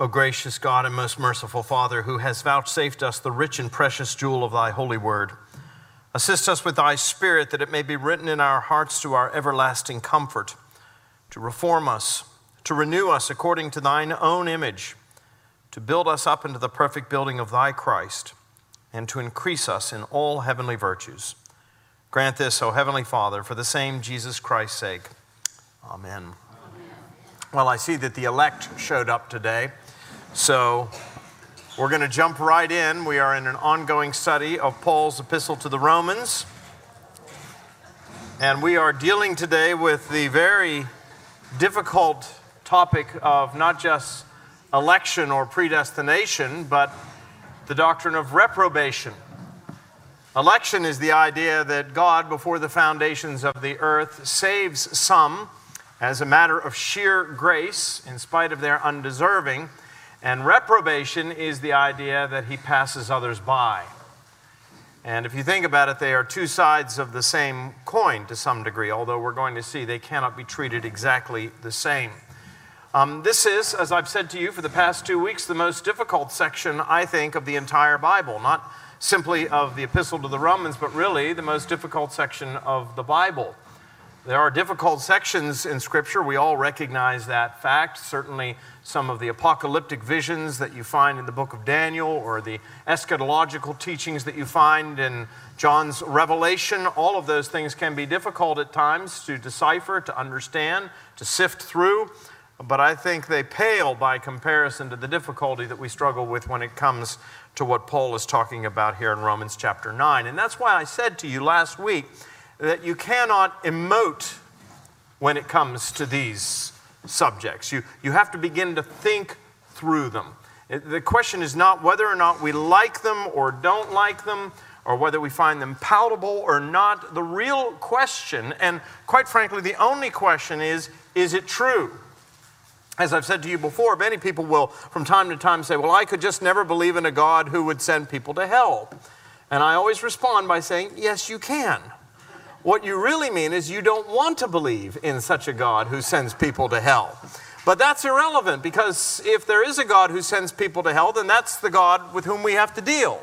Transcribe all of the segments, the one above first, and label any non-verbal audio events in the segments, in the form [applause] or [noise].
O gracious God and most merciful Father, who has vouchsafed us the rich and precious jewel of thy holy word, assist us with thy Spirit that it may be written in our hearts to our everlasting comfort, to reform us, to renew us according to thine own image, to build us up into the perfect building of thy Christ, and to increase us in all heavenly virtues. Grant this, O Heavenly Father, for the same Jesus Christ's sake. Amen. Well, I see that the elect showed up today. So we're going to jump right in. We are in an ongoing study of Paul's epistle to the Romans. And we are dealing today with the very difficult topic of not just election or predestination, but the doctrine of reprobation. Election is the idea that God, before the foundations of the earth, saves some as a matter of sheer grace, in spite of their undeserving and reprobation is the idea that he passes others by. And if you think about it, they are two sides of the same coin to some degree, although we're going to see they cannot be treated exactly the same. Um, this is, as I've said to you for the past two weeks, the most difficult section, I think, of the entire Bible. Not simply of the Epistle to the Romans, but really the most difficult section of the Bible. There are difficult sections in Scripture. We all recognize that fact. Certainly, some of the apocalyptic visions that you find in the book of Daniel or the eschatological teachings that you find in John's Revelation, all of those things can be difficult at times to decipher, to understand, to sift through. But I think they pale by comparison to the difficulty that we struggle with when it comes to what Paul is talking about here in Romans chapter 9. And that's why I said to you last week that you cannot emote when it comes to these subjects. You, you have to begin to think through them. The question is not whether or not we like them or don't like them, or whether we find them palatable or not. The real question, and quite frankly, the only question is is it true? As I've said to you before, many people will from time to time say, Well, I could just never believe in a God who would send people to hell. And I always respond by saying, Yes, you can. What you really mean is you don't want to believe in such a God who sends people to hell. But that's irrelevant because if there is a God who sends people to hell, then that's the God with whom we have to deal.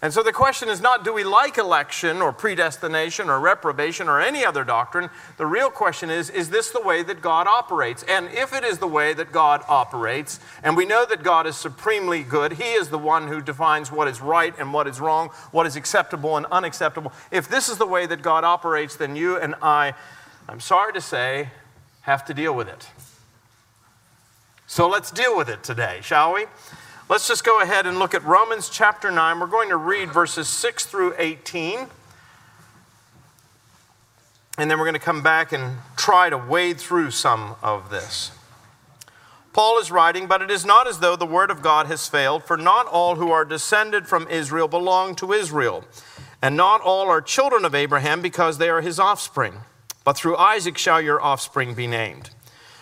And so the question is not do we like election or predestination or reprobation or any other doctrine? The real question is is this the way that God operates? And if it is the way that God operates, and we know that God is supremely good, He is the one who defines what is right and what is wrong, what is acceptable and unacceptable. If this is the way that God operates, then you and I, I'm sorry to say, have to deal with it. So let's deal with it today, shall we? Let's just go ahead and look at Romans chapter 9. We're going to read verses 6 through 18. And then we're going to come back and try to wade through some of this. Paul is writing, but it is not as though the word of God has failed, for not all who are descended from Israel belong to Israel, and not all are children of Abraham because they are his offspring. But through Isaac shall your offspring be named.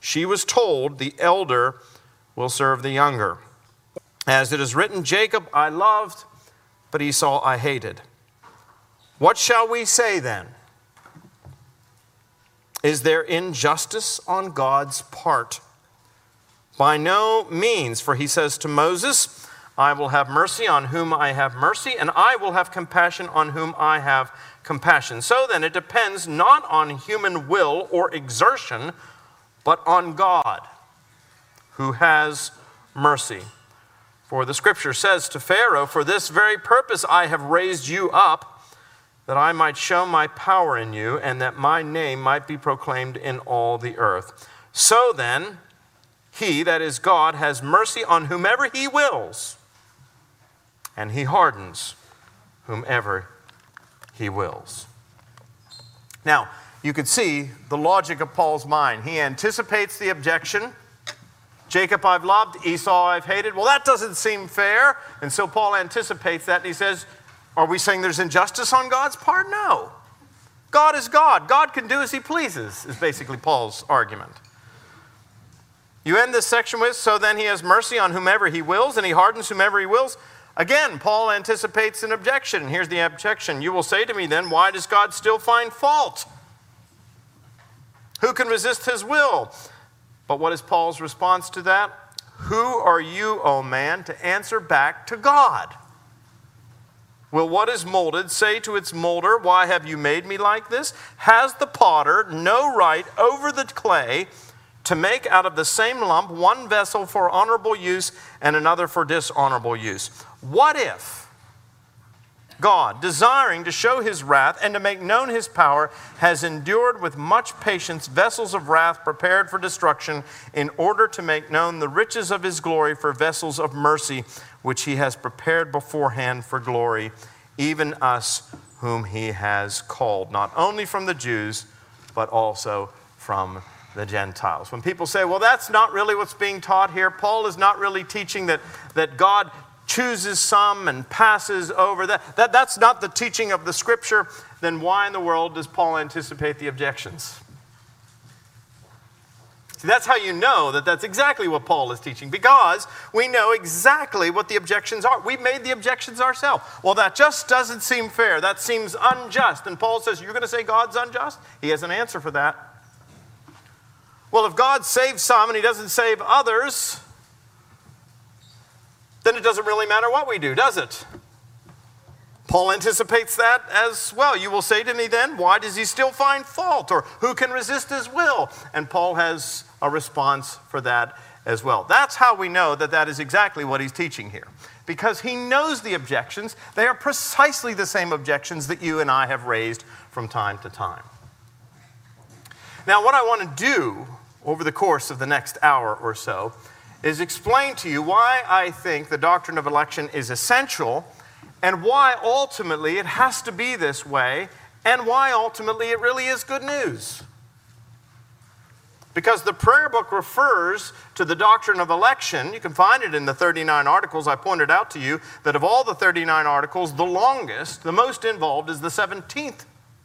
she was told, The elder will serve the younger. As it is written, Jacob I loved, but Esau I hated. What shall we say then? Is there injustice on God's part? By no means, for he says to Moses, I will have mercy on whom I have mercy, and I will have compassion on whom I have compassion. So then, it depends not on human will or exertion, but on God, who has mercy. For the scripture says to Pharaoh, For this very purpose I have raised you up, that I might show my power in you, and that my name might be proclaimed in all the earth. So then, he, that is God, has mercy on whomever he wills, and he hardens whomever he wills. Now, you could see the logic of Paul's mind. He anticipates the objection Jacob I've loved, Esau I've hated. Well, that doesn't seem fair. And so Paul anticipates that and he says, Are we saying there's injustice on God's part? No. God is God. God can do as he pleases, is basically Paul's argument. You end this section with, So then he has mercy on whomever he wills, and he hardens whomever he wills. Again, Paul anticipates an objection. Here's the objection You will say to me then, Why does God still find fault? Who can resist his will? But what is Paul's response to that? Who are you, O oh man, to answer back to God? Will what is molded say to its molder, Why have you made me like this? Has the potter no right over the clay to make out of the same lump one vessel for honorable use and another for dishonorable use? What if? God, desiring to show his wrath and to make known his power, has endured with much patience vessels of wrath prepared for destruction, in order to make known the riches of his glory for vessels of mercy, which he has prepared beforehand for glory, even us whom he has called, not only from the Jews, but also from the Gentiles. When people say, well, that's not really what's being taught here, Paul is not really teaching that, that God chooses some and passes over that, that that's not the teaching of the scripture, then why in the world does Paul anticipate the objections? See, that's how you know that that's exactly what Paul is teaching, because we know exactly what the objections are. We've made the objections ourselves. Well, that just doesn't seem fair. That seems unjust. And Paul says, You're going to say God's unjust? He has an answer for that. Well, if God saves some and he doesn't save others, then it doesn't really matter what we do, does it? Paul anticipates that as well. You will say to me then, why does he still find fault? Or who can resist his will? And Paul has a response for that as well. That's how we know that that is exactly what he's teaching here. Because he knows the objections. They are precisely the same objections that you and I have raised from time to time. Now, what I want to do over the course of the next hour or so is explain to you why I think the doctrine of election is essential and why ultimately it has to be this way and why ultimately it really is good news. Because the prayer book refers to the doctrine of election. You can find it in the 39 articles. I pointed out to you that of all the 39 articles, the longest, the most involved, is the 17th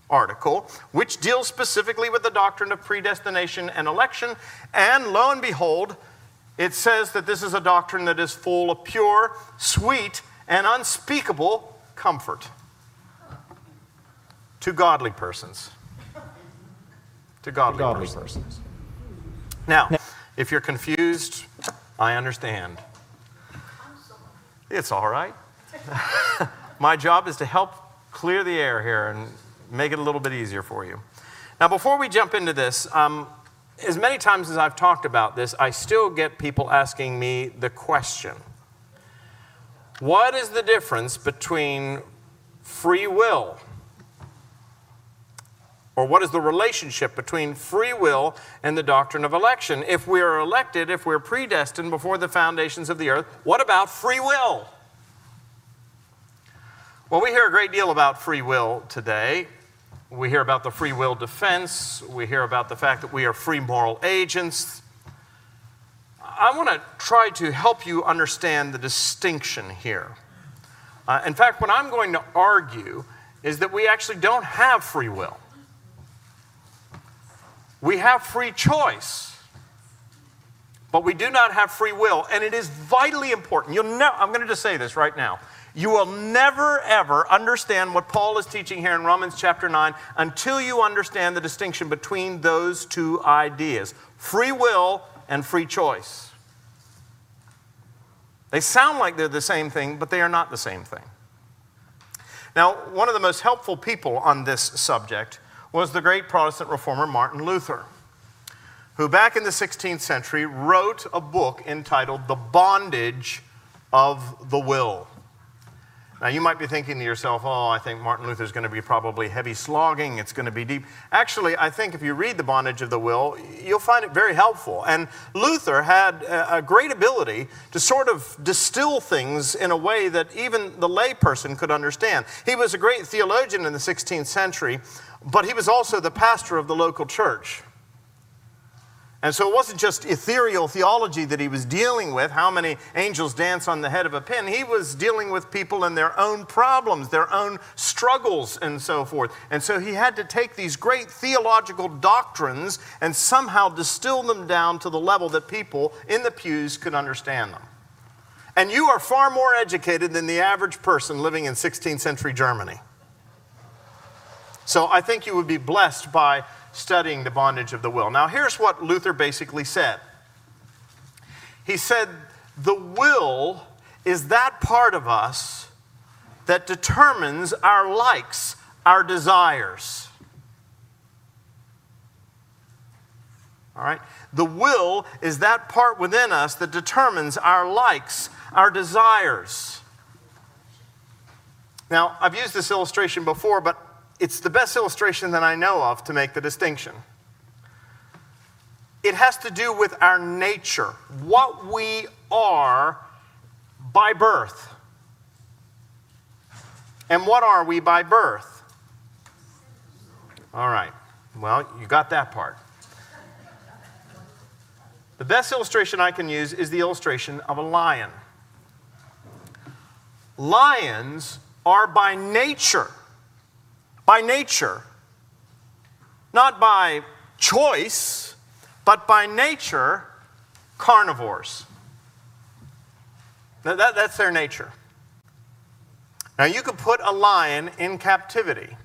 article, which deals specifically with the doctrine of predestination and election. And lo and behold, it says that this is a doctrine that is full of pure, sweet, and unspeakable comfort to godly persons. To godly, godly persons. persons. Now, if you're confused, I understand. It's all right. [laughs] My job is to help clear the air here and make it a little bit easier for you. Now, before we jump into this, um, as many times as I've talked about this, I still get people asking me the question What is the difference between free will? Or what is the relationship between free will and the doctrine of election? If we are elected, if we're predestined before the foundations of the earth, what about free will? Well, we hear a great deal about free will today. We hear about the free will defense. We hear about the fact that we are free moral agents. I want to try to help you understand the distinction here. Uh, in fact, what I'm going to argue is that we actually don't have free will. We have free choice, but we do not have free will. And it is vitally important. You'll know, I'm going to just say this right now. You will never, ever understand what Paul is teaching here in Romans chapter 9 until you understand the distinction between those two ideas free will and free choice. They sound like they're the same thing, but they are not the same thing. Now, one of the most helpful people on this subject was the great Protestant reformer Martin Luther, who back in the 16th century wrote a book entitled The Bondage of the Will. Now, you might be thinking to yourself, oh, I think Martin Luther is going to be probably heavy slogging, it's going to be deep. Actually, I think if you read The Bondage of the Will, you'll find it very helpful. And Luther had a great ability to sort of distill things in a way that even the layperson could understand. He was a great theologian in the 16th century, but he was also the pastor of the local church. And so it wasn't just ethereal theology that he was dealing with, how many angels dance on the head of a pin. He was dealing with people and their own problems, their own struggles, and so forth. And so he had to take these great theological doctrines and somehow distill them down to the level that people in the pews could understand them. And you are far more educated than the average person living in 16th century Germany. So I think you would be blessed by studying the bondage of the will. Now, here's what Luther basically said he said, The will is that part of us that determines our likes, our desires. All right? The will is that part within us that determines our likes, our desires. Now, I've used this illustration before, but it's the best illustration that I know of to make the distinction. It has to do with our nature, what we are by birth. And what are we by birth? All right. Well, you got that part. The best illustration I can use is the illustration of a lion. Lions are by nature by nature, not by choice, but by nature, carnivores. That, that, that's their nature. Now, you could put a lion in captivity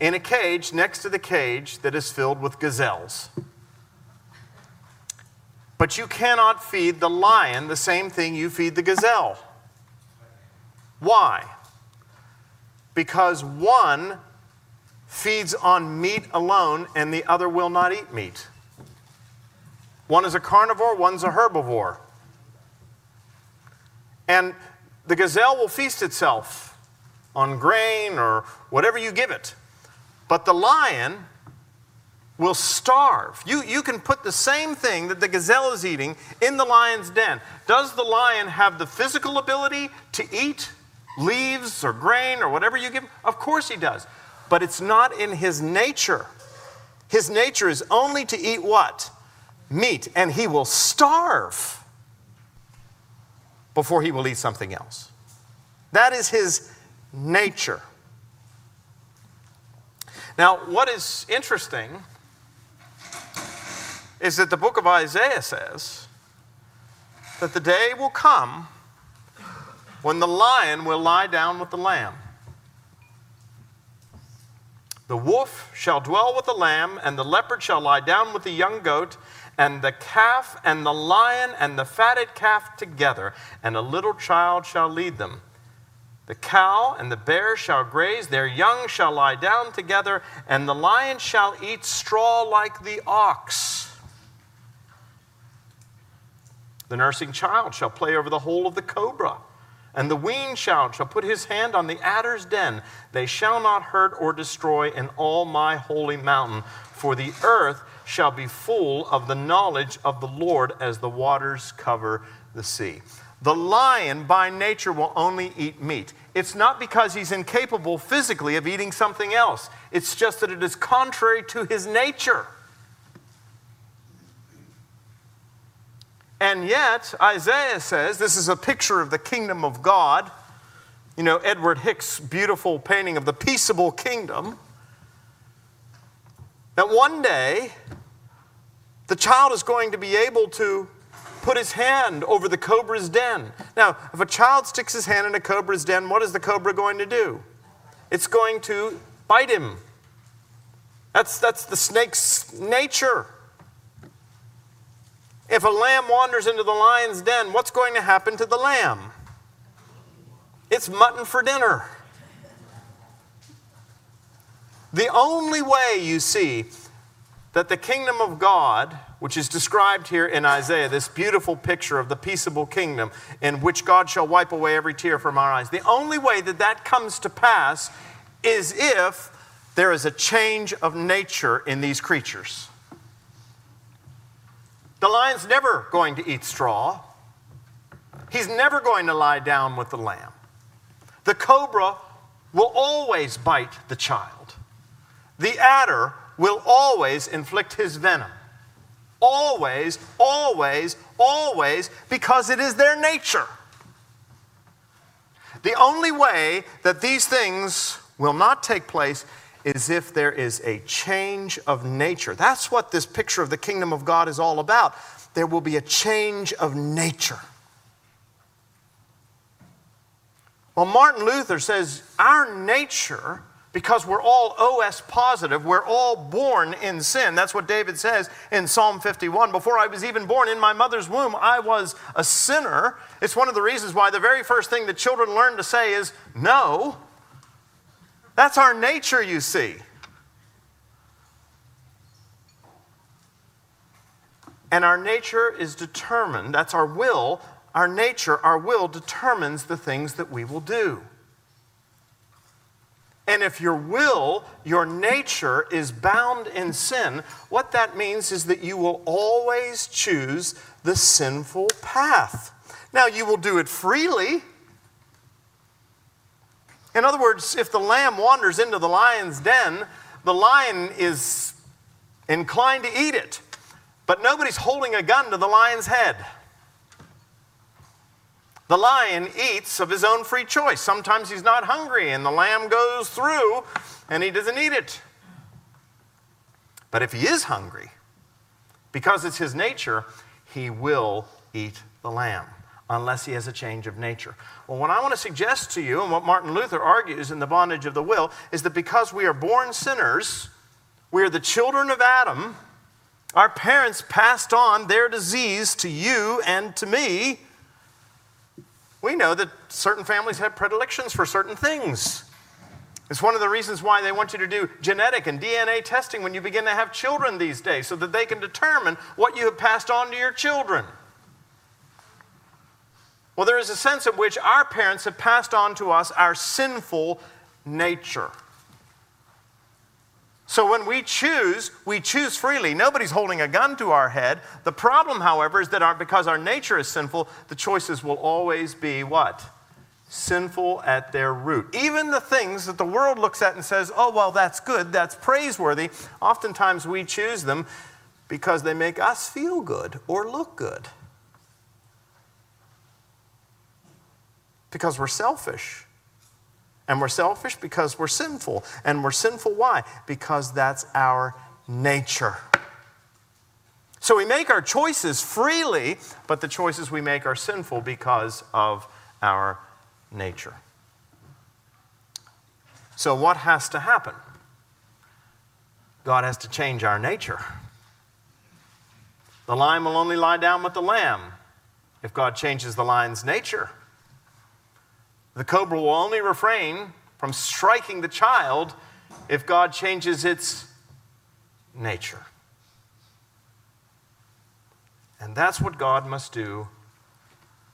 in a cage next to the cage that is filled with gazelles. But you cannot feed the lion the same thing you feed the gazelle. Why? Because one feeds on meat alone and the other will not eat meat. One is a carnivore, one's a herbivore. And the gazelle will feast itself on grain or whatever you give it. But the lion will starve. You, you can put the same thing that the gazelle is eating in the lion's den. Does the lion have the physical ability to eat leaves or grain or whatever you give him? Of course he does. But it's not in his nature. His nature is only to eat what? Meat. And he will starve before he will eat something else. That is his nature. Now, what is interesting is that the book of Isaiah says that the day will come when the lion will lie down with the lamb. The wolf shall dwell with the lamb, and the leopard shall lie down with the young goat, and the calf and the lion and the fatted calf together, and a little child shall lead them. The cow and the bear shall graze, their young shall lie down together, and the lion shall eat straw like the ox. The nursing child shall play over the hole of the cobra and the weaned child shall put his hand on the adder's den. They shall not hurt or destroy in all my holy mountain, for the earth shall be full of the knowledge of the Lord as the waters cover the sea. The lion by nature will only eat meat. It's not because he's incapable physically of eating something else, it's just that it is contrary to his nature. And yet, Isaiah says this is a picture of the kingdom of God. You know, Edward Hicks' beautiful painting of the peaceable kingdom. That one day, the child is going to be able to put his hand over the cobra's den. Now, if a child sticks his hand in a cobra's den, what is the cobra going to do? It's going to bite him. That's, that's the snake's nature. If a lamb wanders into the lion's den, what's going to happen to the lamb? It's mutton for dinner. The only way you see that the kingdom of God, which is described here in Isaiah, this beautiful picture of the peaceable kingdom in which God shall wipe away every tear from our eyes, the only way that that comes to pass is if there is a change of nature in these creatures. The lion's never going to eat straw. He's never going to lie down with the lamb. The cobra will always bite the child. The adder will always inflict his venom. Always, always, always, because it is their nature. The only way that these things will not take place is if there is a change of nature. That's what this picture of the kingdom of God is all about. There will be a change of nature. Well, Martin Luther says our nature because we're all OS positive. We're all born in sin. That's what David says in Psalm 51. Before I was even born in my mother's womb, I was a sinner. It's one of the reasons why the very first thing that children learn to say is no. That's our nature, you see. And our nature is determined, that's our will. Our nature, our will determines the things that we will do. And if your will, your nature is bound in sin, what that means is that you will always choose the sinful path. Now, you will do it freely. In other words, if the lamb wanders into the lion's den, the lion is inclined to eat it, but nobody's holding a gun to the lion's head. The lion eats of his own free choice. Sometimes he's not hungry and the lamb goes through and he doesn't eat it. But if he is hungry, because it's his nature, he will eat the lamb unless he has a change of nature. Well, what I want to suggest to you, and what Martin Luther argues in The Bondage of the Will, is that because we are born sinners, we are the children of Adam, our parents passed on their disease to you and to me we know that certain families have predilections for certain things. It's one of the reasons why they want you to do genetic and DNA testing when you begin to have children these days, so that they can determine what you have passed on to your children. Well, there is a sense in which our parents have passed on to us our sinful nature. So when we choose, we choose freely. Nobody's holding a gun to our head. The problem, however, is that our, because our nature is sinful, the choices will always be what? Sinful at their root. Even the things that the world looks at and says, oh, well, that's good, that's praiseworthy, oftentimes we choose them because they make us feel good or look good. Because we're selfish. And we're selfish because we're sinful. And we're sinful why? Because that's our nature. So we make our choices freely, but the choices we make are sinful because of our nature. So, what has to happen? God has to change our nature. The lion will only lie down with the lamb if God changes the lion's nature. The cobra will only refrain from striking the child if God changes its nature. And that's what God must do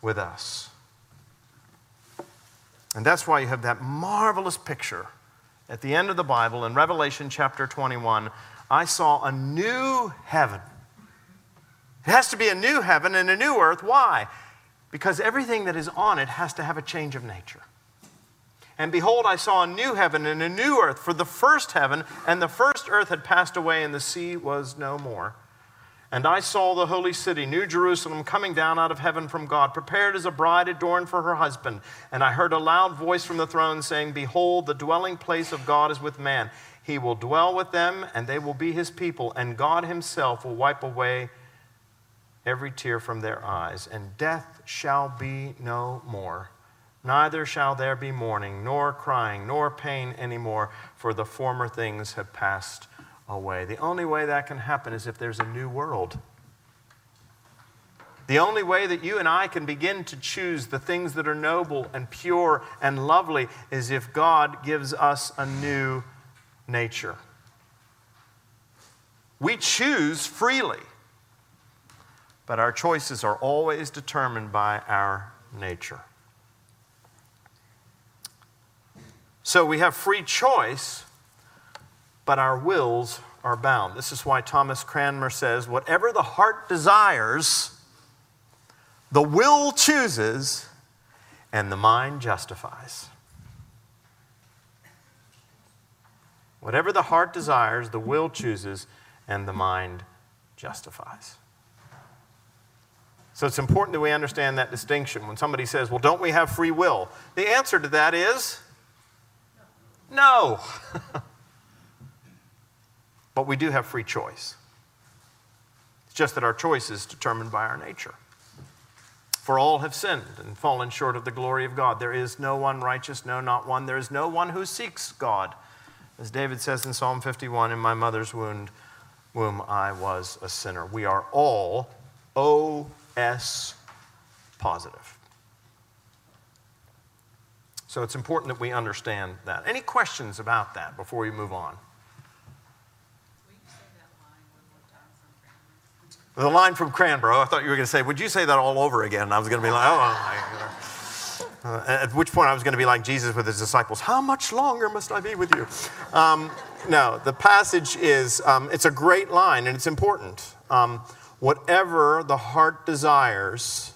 with us. And that's why you have that marvelous picture at the end of the Bible in Revelation chapter 21. I saw a new heaven. It has to be a new heaven and a new earth. Why? Because everything that is on it has to have a change of nature. And behold, I saw a new heaven and a new earth, for the first heaven and the first earth had passed away, and the sea was no more. And I saw the holy city, New Jerusalem, coming down out of heaven from God, prepared as a bride adorned for her husband. And I heard a loud voice from the throne saying, Behold, the dwelling place of God is with man. He will dwell with them, and they will be his people, and God himself will wipe away every tear from their eyes, and death shall be no more. Neither shall there be mourning, nor crying, nor pain anymore, for the former things have passed away. The only way that can happen is if there's a new world. The only way that you and I can begin to choose the things that are noble and pure and lovely is if God gives us a new nature. We choose freely but our choices are always determined by our nature. So we have free choice, but our wills are bound. This is why Thomas Cranmer says whatever the heart desires, the will chooses, and the mind justifies. Whatever the heart desires, the will chooses, and the mind justifies. So it's important that we understand that distinction. When somebody says, Well, don't we have free will? The answer to that is no. [laughs] but we do have free choice. It's just that our choice is determined by our nature. For all have sinned and fallen short of the glory of God. There is no one righteous, no, not one. There is no one who seeks God. As David says in Psalm 51 In my mother's womb, womb I was a sinner. We are all oh, OS positive. So it's important that we understand that. Any questions about that before we move on? The line from Cranmer, I thought you were going to say, Would you say that all over again? And I was going to be like, Oh, uh, at which point I was going to be like Jesus with his disciples, How much longer must I be with you? Um, no, the passage is, um, it's a great line and it's important. Um, whatever the heart desires,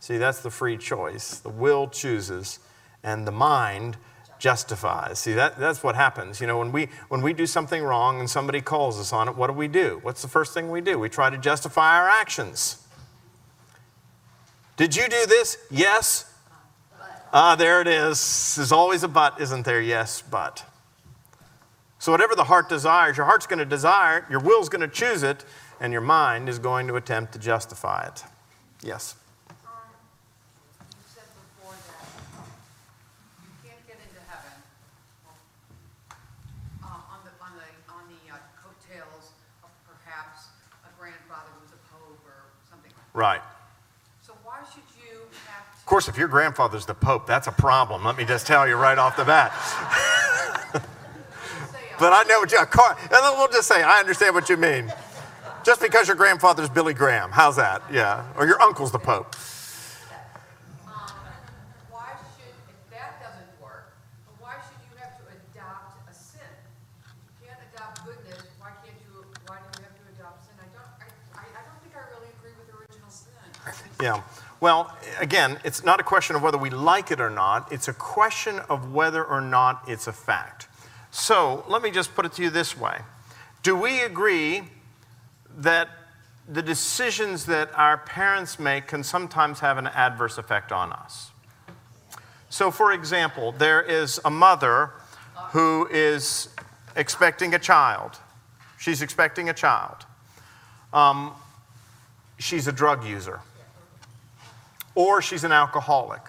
see, that's the free choice. The will chooses, and the mind justifies. See, that, that's what happens. You know, when we, when we do something wrong and somebody calls us on it, what do we do? What's the first thing we do? We try to justify our actions. Did you do this? Yes. Ah, there it is. There's always a but, isn't there? Yes, but. So, whatever the heart desires, your heart's going to desire your will's going to choose it, and your mind is going to attempt to justify it. Yes. Uh on the on the on the uh coattails of perhaps a grandfather who's a pope or something like that. Right. So why should you have to? Of course, if your grandfather's the Pope, that's a problem. Let me just tell you right off the bat. [laughs] but I know what you, Car- and we'll just say, I understand what you mean. Just because your grandfather's Billy Graham, how's that? Yeah. Or your uncle's the Pope. Yeah. Well, again, it's not a question of whether we like it or not, it's a question of whether or not it's a fact. So let me just put it to you this way Do we agree that the decisions that our parents make can sometimes have an adverse effect on us? So, for example, there is a mother who is expecting a child. She's expecting a child. Um, she's a drug user or she's an alcoholic.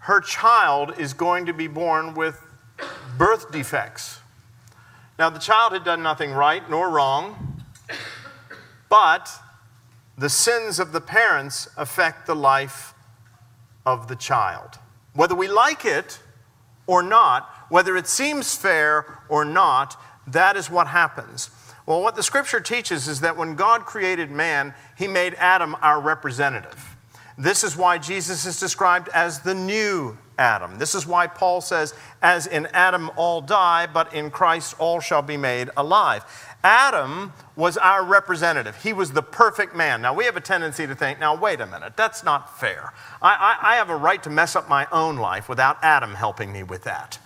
Her child is going to be born with birth defects. Now, the child had done nothing right nor wrong, but the sins of the parents affect the life of the child. Whether we like it or not, whether it seems fair or not, that is what happens. Well, what the scripture teaches is that when God created man, he made Adam our representative. This is why Jesus is described as the new Adam. This is why Paul says, As in Adam all die, but in Christ all shall be made alive. Adam was our representative. He was the perfect man. Now, we have a tendency to think, now, wait a minute, that's not fair. I, I, I have a right to mess up my own life without Adam helping me with that.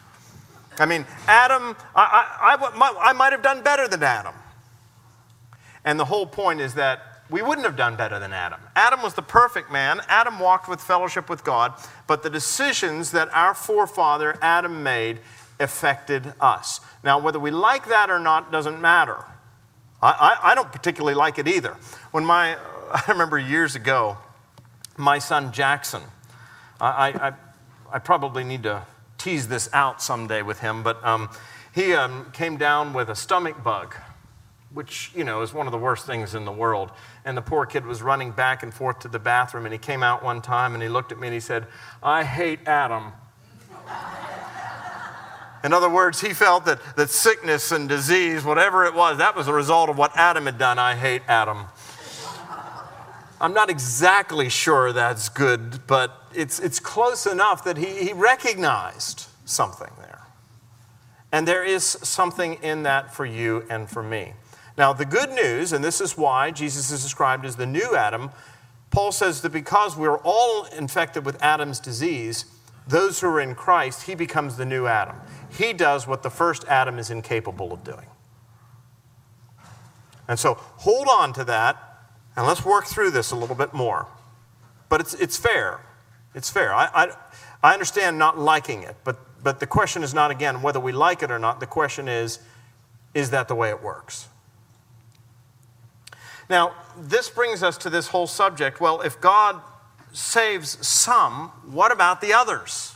I mean, Adam, I, I, I might have done better than Adam. And the whole point is that we wouldn't have done better than Adam. Adam was the perfect man. Adam walked with fellowship with God, but the decisions that our forefather Adam made affected us. Now, whether we like that or not doesn't matter. I, I, I don't particularly like it either. When my, [laughs] I remember years ago, my son Jackson, I, I, I probably need to tease this out someday with him, but um, he um, came down with a stomach bug which, you know, is one of the worst things in the world. And the poor kid was running back and forth to the bathroom, and he came out one time and he looked at me and he said, I hate Adam. In other words, he felt that, that sickness and disease, whatever it was, that was a result of what Adam had done. I hate Adam. I'm not exactly sure that's good, but it's, it's close enough that he, he recognized something there. And there is something in that for you and for me. Now, the good news, and this is why Jesus is described as the new Adam, Paul says that because we're all infected with Adam's disease, those who are in Christ, he becomes the new Adam. He does what the first Adam is incapable of doing. And so hold on to that and let's work through this a little bit more. But it's, it's fair. It's fair. I, I, I understand not liking it, but, but the question is not, again, whether we like it or not. The question is, is that the way it works? Now, this brings us to this whole subject. Well, if God saves some, what about the others?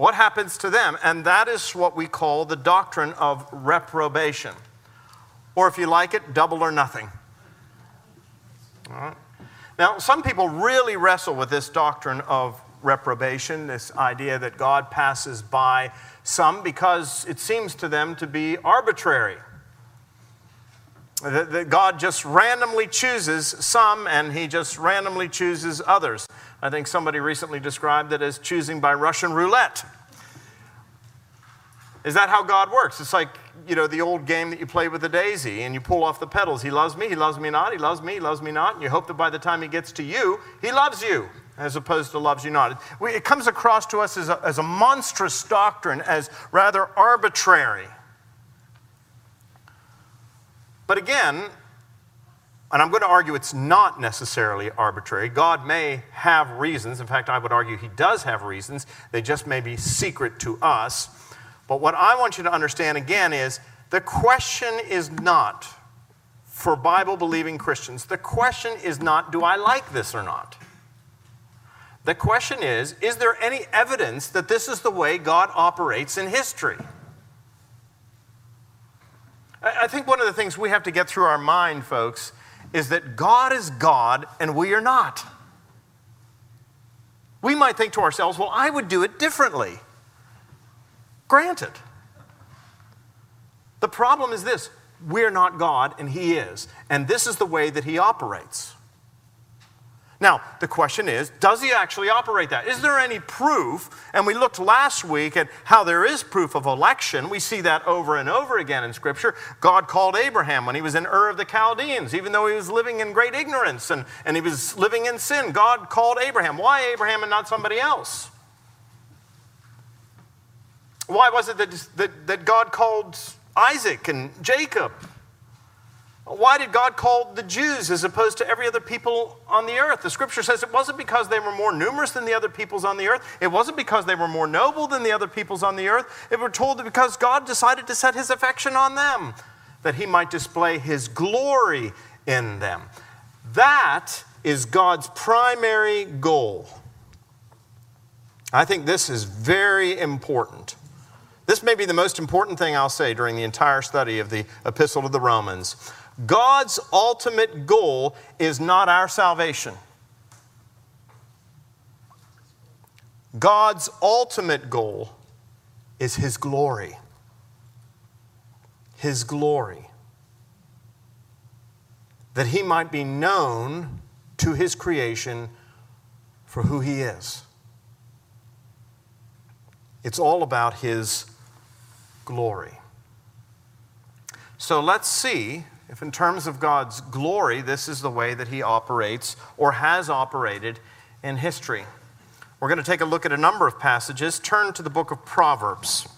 What happens to them? And that is what we call the doctrine of reprobation. Or if you like it, double or nothing. Right. Now, some people really wrestle with this doctrine of reprobation, this idea that God passes by some because it seems to them to be arbitrary. That God just randomly chooses some and he just randomly chooses others. I think somebody recently described it as choosing by Russian roulette. Is that how God works? It's like, you know, the old game that you play with the daisy and you pull off the petals. He loves me, he loves me not, he loves me, he loves me not. And you hope that by the time he gets to you, he loves you as opposed to loves you not. It comes across to us as a, as a monstrous doctrine, as rather arbitrary. But again, and I'm going to argue it's not necessarily arbitrary. God may have reasons. In fact, I would argue he does have reasons. They just may be secret to us. But what I want you to understand again is the question is not for Bible believing Christians, the question is not, do I like this or not? The question is, is there any evidence that this is the way God operates in history? I think one of the things we have to get through our mind, folks, is that God is God and we are not. We might think to ourselves, well, I would do it differently. Granted. The problem is this we're not God and He is, and this is the way that He operates. Now, the question is does he actually operate that? Is there any proof? And we looked last week at how there is proof of election. We see that over and over again in Scripture. God called Abraham when he was in Ur of the Chaldeans, even though he was living in great ignorance and, and he was living in sin. God called Abraham. Why Abraham and not somebody else? Why was it that, that, that God called Isaac and Jacob? Why did God call the Jews as opposed to every other people on the earth? The scripture says it wasn't because they were more numerous than the other peoples on the earth. It wasn't because they were more noble than the other peoples on the earth. It were told that because God decided to set his affection on them, that he might display his glory in them. That is God's primary goal. I think this is very important. This may be the most important thing I'll say during the entire study of the Epistle to the Romans. God's ultimate goal is not our salvation. God's ultimate goal is His glory. His glory. That He might be known to His creation for who He is. It's all about His glory. So let's see if, in terms of God's glory, this is the way that He operates or has operated in history. We're going to take a look at a number of passages. Turn to the book of Proverbs.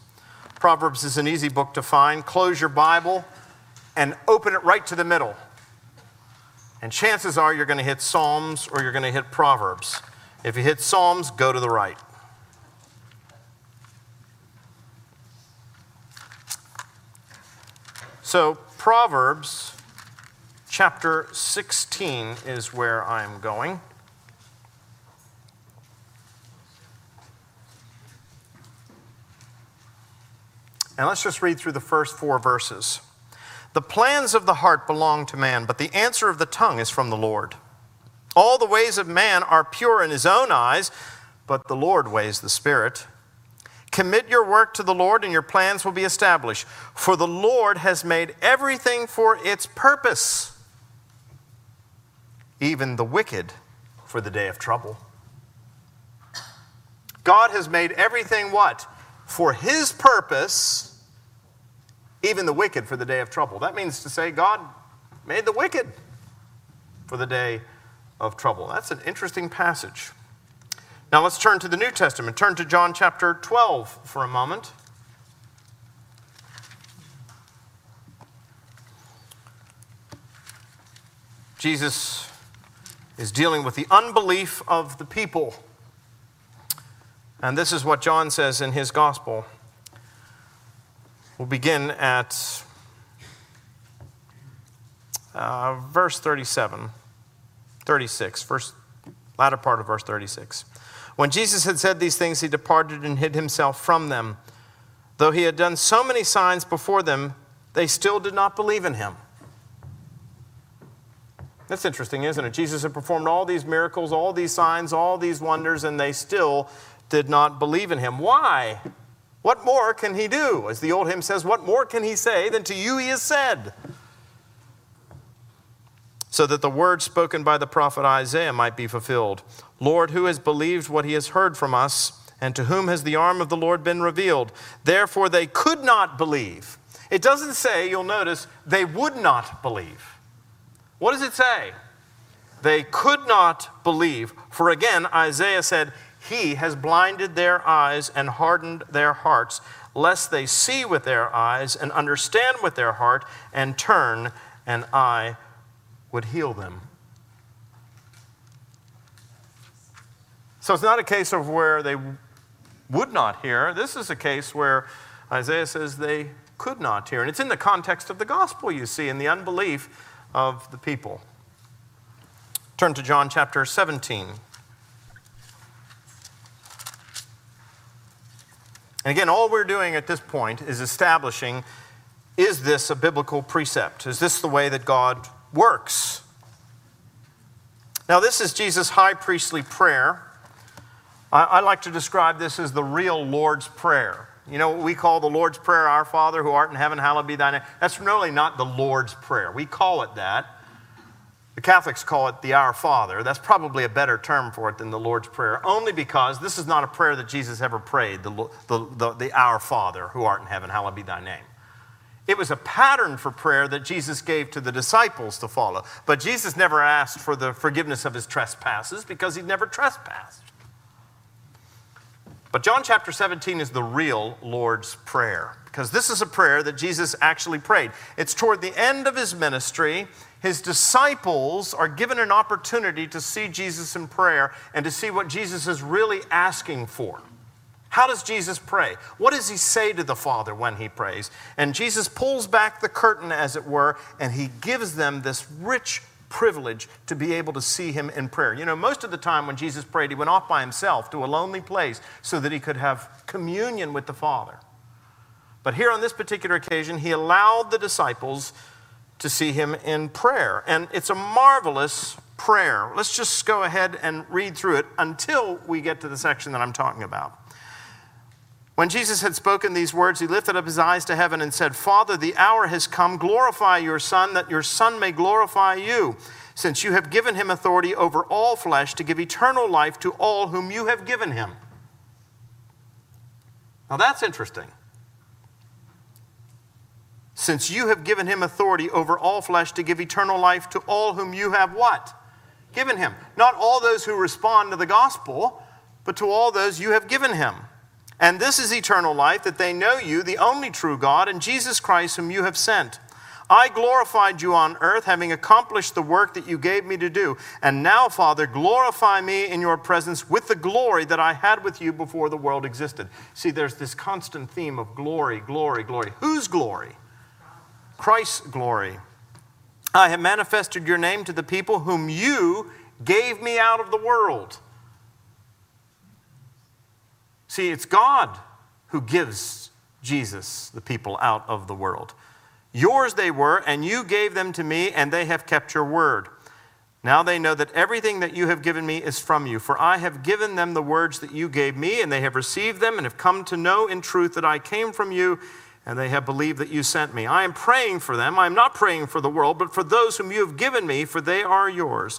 Proverbs is an easy book to find. Close your Bible and open it right to the middle. And chances are you're going to hit Psalms or you're going to hit Proverbs. If you hit Psalms, go to the right. So, Proverbs chapter 16 is where I'm going. And let's just read through the first four verses. The plans of the heart belong to man, but the answer of the tongue is from the Lord. All the ways of man are pure in his own eyes, but the Lord weighs the Spirit. Commit your work to the Lord, and your plans will be established. For the Lord has made everything for its purpose, even the wicked for the day of trouble. God has made everything what? For his purpose, even the wicked for the day of trouble. That means to say, God made the wicked for the day of trouble. That's an interesting passage. Now let's turn to the New Testament. Turn to John chapter 12 for a moment. Jesus is dealing with the unbelief of the people. And this is what John says in his gospel. We'll begin at uh, verse 37, 36, first, latter part of verse 36. When Jesus had said these things, he departed and hid himself from them. Though he had done so many signs before them, they still did not believe in him. That's interesting, isn't it? Jesus had performed all these miracles, all these signs, all these wonders, and they still did not believe in him. Why? What more can he do? As the old hymn says, what more can he say than to you he has said? So that the word spoken by the prophet Isaiah might be fulfilled Lord, who has believed what he has heard from us, and to whom has the arm of the Lord been revealed? Therefore they could not believe. It doesn't say, you'll notice, they would not believe. What does it say? They could not believe. For again, Isaiah said, He has blinded their eyes and hardened their hearts, lest they see with their eyes and understand with their heart and turn, and I would heal them. So it's not a case of where they would not hear. This is a case where Isaiah says they could not hear. And it's in the context of the gospel, you see, in the unbelief of the people. Turn to John chapter 17. And again, all we're doing at this point is establishing is this a biblical precept? Is this the way that God works? Now, this is Jesus' high priestly prayer. I, I like to describe this as the real Lord's Prayer. You know what we call the Lord's Prayer, Our Father who art in heaven, hallowed be thy name? That's really not the Lord's Prayer. We call it that. The Catholics call it the Our Father. That's probably a better term for it than the Lord's Prayer, only because this is not a prayer that Jesus ever prayed, the, the, the, the Our Father who art in heaven, hallowed be thy name. It was a pattern for prayer that Jesus gave to the disciples to follow. But Jesus never asked for the forgiveness of his trespasses because he'd never trespassed. But John chapter 17 is the real Lord's Prayer because this is a prayer that Jesus actually prayed. It's toward the end of his ministry. His disciples are given an opportunity to see Jesus in prayer and to see what Jesus is really asking for. How does Jesus pray? What does he say to the Father when he prays? And Jesus pulls back the curtain, as it were, and he gives them this rich privilege to be able to see him in prayer. You know, most of the time when Jesus prayed, he went off by himself to a lonely place so that he could have communion with the Father. But here on this particular occasion, he allowed the disciples to see him in prayer. And it's a marvelous prayer. Let's just go ahead and read through it until we get to the section that I'm talking about. When Jesus had spoken these words, he lifted up his eyes to heaven and said, Father, the hour has come. Glorify your Son, that your Son may glorify you, since you have given him authority over all flesh to give eternal life to all whom you have given him. Now that's interesting. Since you have given him authority over all flesh to give eternal life to all whom you have what? Given him. Not all those who respond to the gospel, but to all those you have given him. And this is eternal life, that they know you, the only true God, and Jesus Christ, whom you have sent. I glorified you on earth, having accomplished the work that you gave me to do. And now, Father, glorify me in your presence with the glory that I had with you before the world existed. See, there's this constant theme of glory, glory, glory. Whose glory? Christ's glory. I have manifested your name to the people whom you gave me out of the world. See, it's God who gives Jesus, the people, out of the world. Yours they were, and you gave them to me, and they have kept your word. Now they know that everything that you have given me is from you, for I have given them the words that you gave me, and they have received them, and have come to know in truth that I came from you, and they have believed that you sent me. I am praying for them. I am not praying for the world, but for those whom you have given me, for they are yours.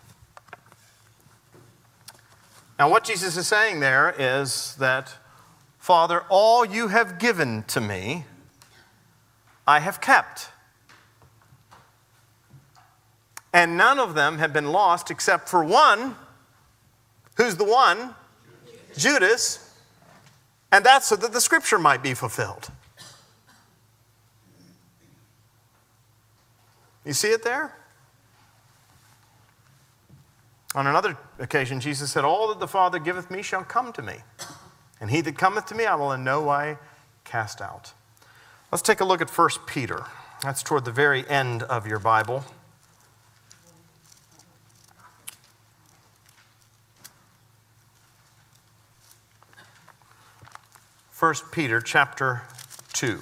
Now, what Jesus is saying there is that, Father, all you have given to me, I have kept. And none of them have been lost except for one. Who's the one? Judas. And that's so that the scripture might be fulfilled. You see it there? On another occasion, Jesus said, All that the Father giveth me shall come to me, and he that cometh to me I will in no way cast out. Let's take a look at 1 Peter. That's toward the very end of your Bible. 1 Peter chapter 2.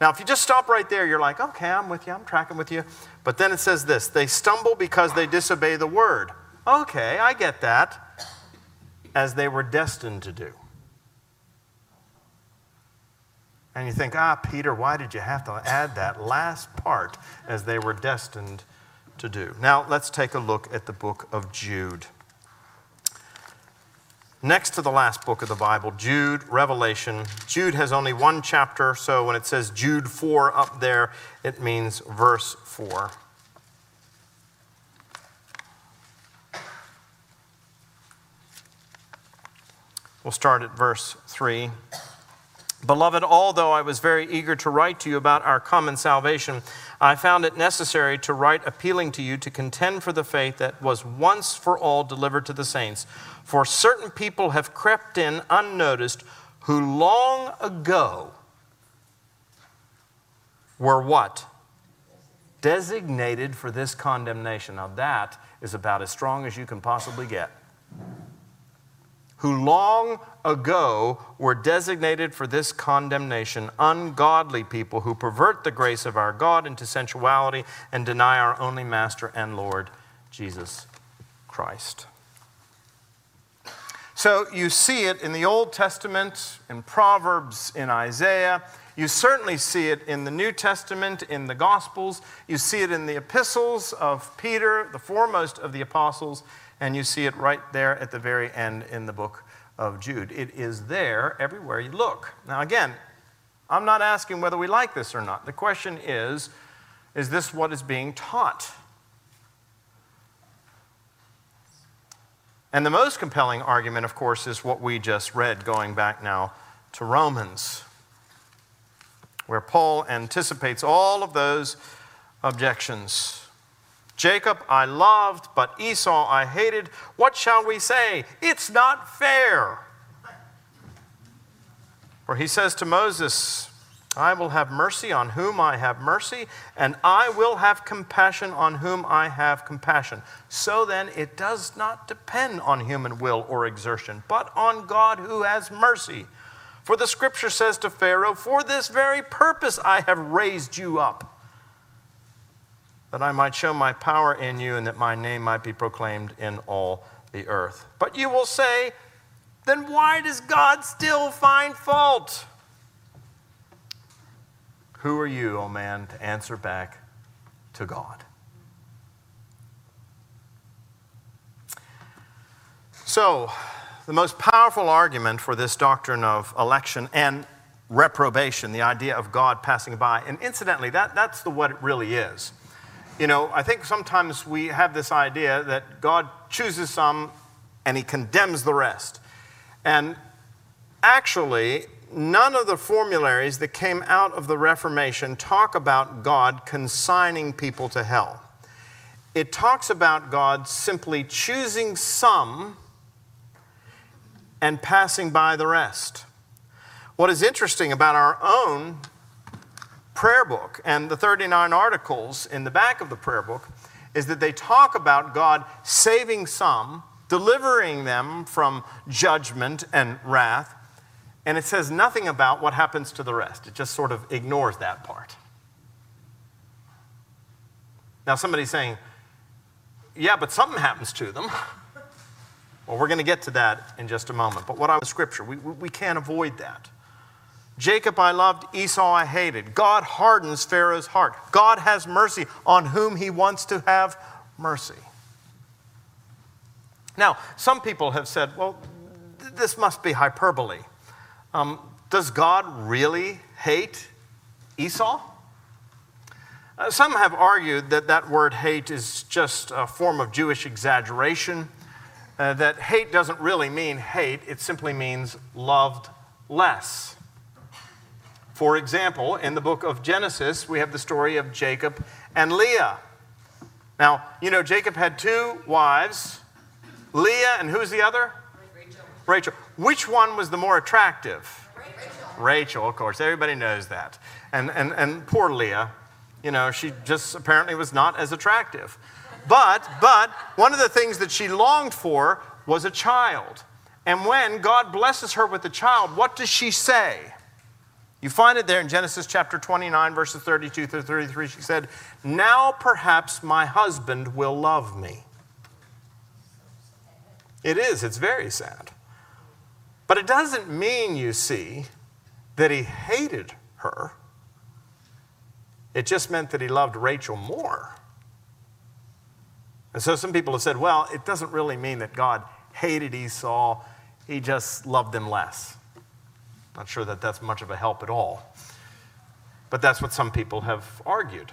Now, if you just stop right there, you're like, okay, I'm with you, I'm tracking with you. But then it says this they stumble because they disobey the word. Okay, I get that, as they were destined to do. And you think, ah, Peter, why did you have to add that last part as they were destined to do? Now, let's take a look at the book of Jude. Next to the last book of the Bible, Jude, Revelation. Jude has only one chapter, so when it says Jude 4 up there, it means verse 4. We'll start at verse 3. Beloved, although I was very eager to write to you about our common salvation, I found it necessary to write appealing to you to contend for the faith that was once for all delivered to the saints. For certain people have crept in unnoticed who long ago were what? Designated for this condemnation. Now, that is about as strong as you can possibly get who long ago were designated for this condemnation, ungodly people who pervert the grace of our God into sensuality and deny our only Master and Lord, Jesus Christ. So you see it in the Old Testament, in Proverbs, in Isaiah. You certainly see it in the New Testament, in the Gospels. You see it in the epistles of Peter, the foremost of the apostles and you see it right there at the very end in the book of Jude. It is there everywhere you look. Now, again, I'm not asking whether we like this or not. The question is is this what is being taught? And the most compelling argument, of course, is what we just read, going back now to Romans, where Paul anticipates all of those objections. Jacob I loved, but Esau I hated. What shall we say? It's not fair. For he says to Moses, I will have mercy on whom I have mercy, and I will have compassion on whom I have compassion. So then, it does not depend on human will or exertion, but on God who has mercy. For the scripture says to Pharaoh, For this very purpose I have raised you up that I might show my power in you and that my name might be proclaimed in all the earth. But you will say, then why does God still find fault? Who are you, O oh man, to answer back to God? So, the most powerful argument for this doctrine of election and reprobation, the idea of God passing by. And incidentally, that, that's the, what it really is. You know, I think sometimes we have this idea that God chooses some and he condemns the rest. And actually, none of the formularies that came out of the Reformation talk about God consigning people to hell. It talks about God simply choosing some and passing by the rest. What is interesting about our own prayer book and the 39 articles in the back of the prayer book is that they talk about God saving some, delivering them from judgment and wrath, and it says nothing about what happens to the rest. It just sort of ignores that part. Now, somebody's saying, yeah, but something happens to them. Well, we're going to get to that in just a moment. But what I was scripture, we, we can't avoid that. Jacob I loved, Esau I hated. God hardens Pharaoh's heart. God has mercy on whom he wants to have mercy. Now, some people have said, well, th- this must be hyperbole. Um, does God really hate Esau? Uh, some have argued that that word hate is just a form of Jewish exaggeration, uh, that hate doesn't really mean hate, it simply means loved less. For example, in the book of Genesis, we have the story of Jacob and Leah. Now, you know, Jacob had two wives, Leah, and who's the other? Rachel. Rachel. Which one was the more attractive? Rachel. Rachel, of course. Everybody knows that. And, and, and poor Leah, you know, she just apparently was not as attractive. But, but, one of the things that she longed for was a child. And when God blesses her with a child, what does she say? You find it there in Genesis chapter 29, verses 32 through 33. She said, Now perhaps my husband will love me. It is, it's very sad. But it doesn't mean, you see, that he hated her. It just meant that he loved Rachel more. And so some people have said, well, it doesn't really mean that God hated Esau, he just loved him less. Not sure that that's much of a help at all. But that's what some people have argued.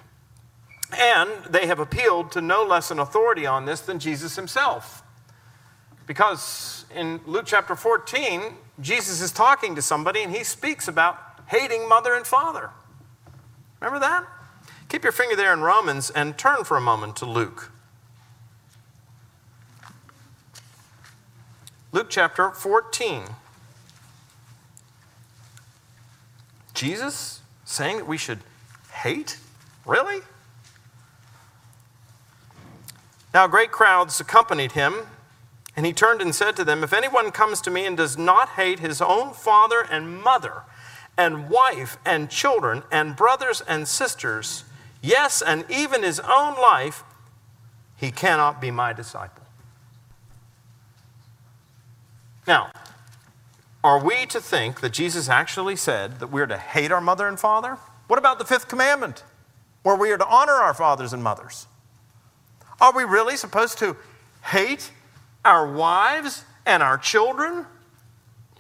And they have appealed to no less an authority on this than Jesus himself. Because in Luke chapter 14, Jesus is talking to somebody and he speaks about hating mother and father. Remember that? Keep your finger there in Romans and turn for a moment to Luke. Luke chapter 14. Jesus saying that we should hate? Really? Now, great crowds accompanied him, and he turned and said to them, If anyone comes to me and does not hate his own father and mother, and wife and children, and brothers and sisters, yes, and even his own life, he cannot be my disciple. Now, are we to think that Jesus actually said that we're to hate our mother and father? What about the fifth commandment, where we are to honor our fathers and mothers? Are we really supposed to hate our wives and our children?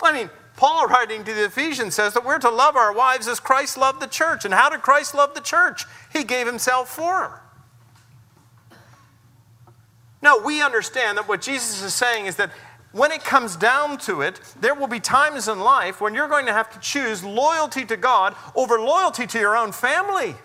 I mean, Paul, writing to the Ephesians, says that we're to love our wives as Christ loved the church. And how did Christ love the church? He gave himself for her. No, we understand that what Jesus is saying is that when it comes down to it, there will be times in life when you're going to have to choose loyalty to God over loyalty to your own family.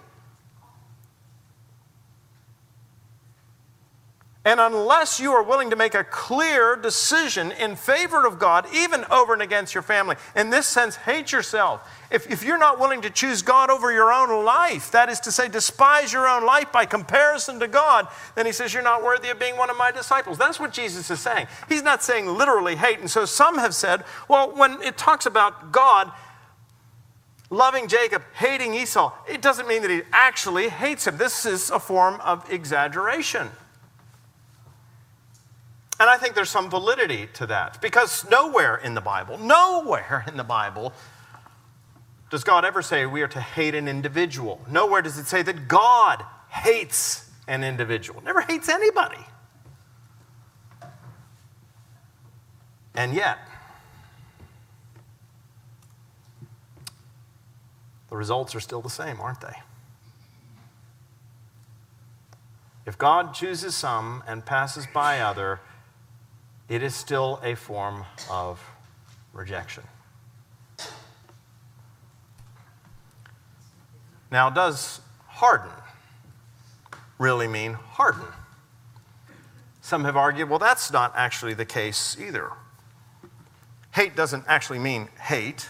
And unless you are willing to make a clear decision in favor of God, even over and against your family, in this sense, hate yourself. If, if you're not willing to choose God over your own life, that is to say, despise your own life by comparison to God, then he says, You're not worthy of being one of my disciples. That's what Jesus is saying. He's not saying literally hate. And so some have said, Well, when it talks about God, loving Jacob, hating Esau, it doesn't mean that he actually hates him. This is a form of exaggeration. And I think there's some validity to that because nowhere in the Bible, nowhere in the Bible does God ever say we are to hate an individual. Nowhere does it say that God hates an individual. Never hates anybody. And yet, the results are still the same, aren't they? If God chooses some and passes by other, it is still a form of rejection. Now, does harden really mean harden? Some have argued, well, that's not actually the case either. Hate doesn't actually mean hate,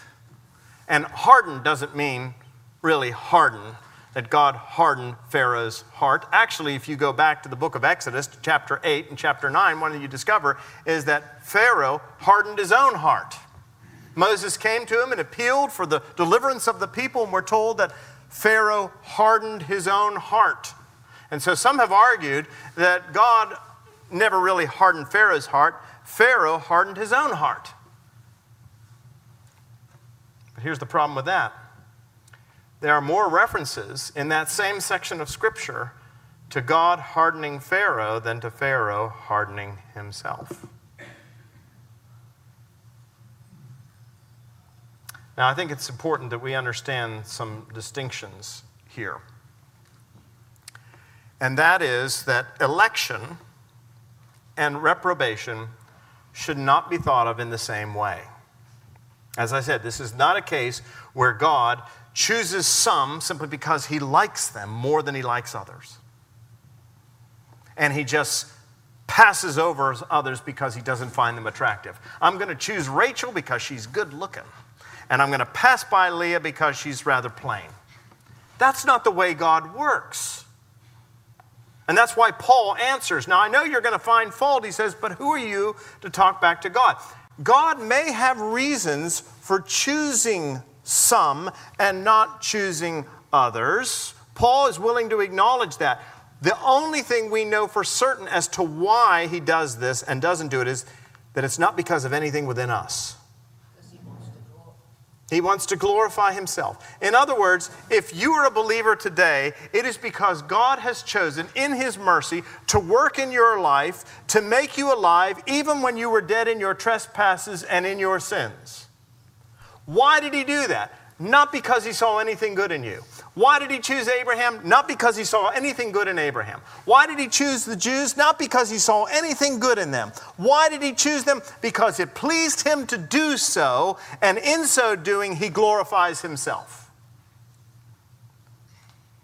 and harden doesn't mean really harden that God hardened Pharaoh's heart. Actually, if you go back to the book of Exodus, chapter 8 and chapter 9, one that you discover is that Pharaoh hardened his own heart. Moses came to him and appealed for the deliverance of the people, and we're told that Pharaoh hardened his own heart. And so some have argued that God never really hardened Pharaoh's heart, Pharaoh hardened his own heart. But here's the problem with that there are more references in that same section of Scripture to God hardening Pharaoh than to Pharaoh hardening himself. Now, I think it's important that we understand some distinctions here. And that is that election and reprobation should not be thought of in the same way. As I said, this is not a case where God chooses some simply because he likes them more than he likes others. And he just passes over others because he doesn't find them attractive. I'm going to choose Rachel because she's good looking, and I'm going to pass by Leah because she's rather plain. That's not the way God works. And that's why Paul answers. Now, I know you're going to find fault, he says, but who are you to talk back to God? God may have reasons for choosing some and not choosing others. Paul is willing to acknowledge that. The only thing we know for certain as to why he does this and doesn't do it is that it's not because of anything within us. He wants to glorify himself. In other words, if you are a believer today, it is because God has chosen in his mercy to work in your life, to make you alive, even when you were dead in your trespasses and in your sins. Why did he do that? Not because he saw anything good in you. Why did he choose Abraham? Not because he saw anything good in Abraham. Why did he choose the Jews? Not because he saw anything good in them. Why did he choose them? Because it pleased him to do so, and in so doing, he glorifies himself.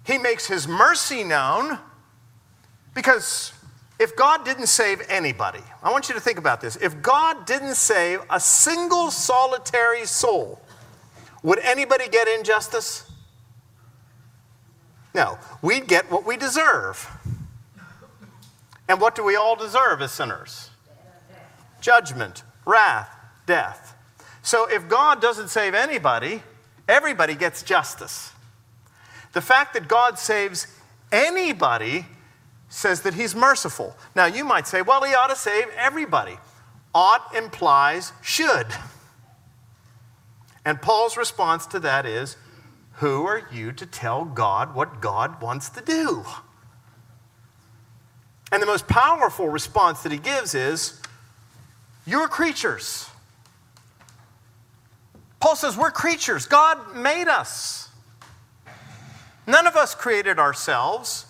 He makes his mercy known because if God didn't save anybody, I want you to think about this. If God didn't save a single solitary soul, would anybody get injustice? No, we'd get what we deserve. And what do we all deserve as sinners? Judgment, wrath, death. So if God doesn't save anybody, everybody gets justice. The fact that God saves anybody says that he's merciful. Now, you might say, well, he ought to save everybody. Ought implies should. And Paul's response to that is, who are you to tell God what God wants to do? And the most powerful response that he gives is, You're creatures. Paul says, We're creatures. God made us. None of us created ourselves.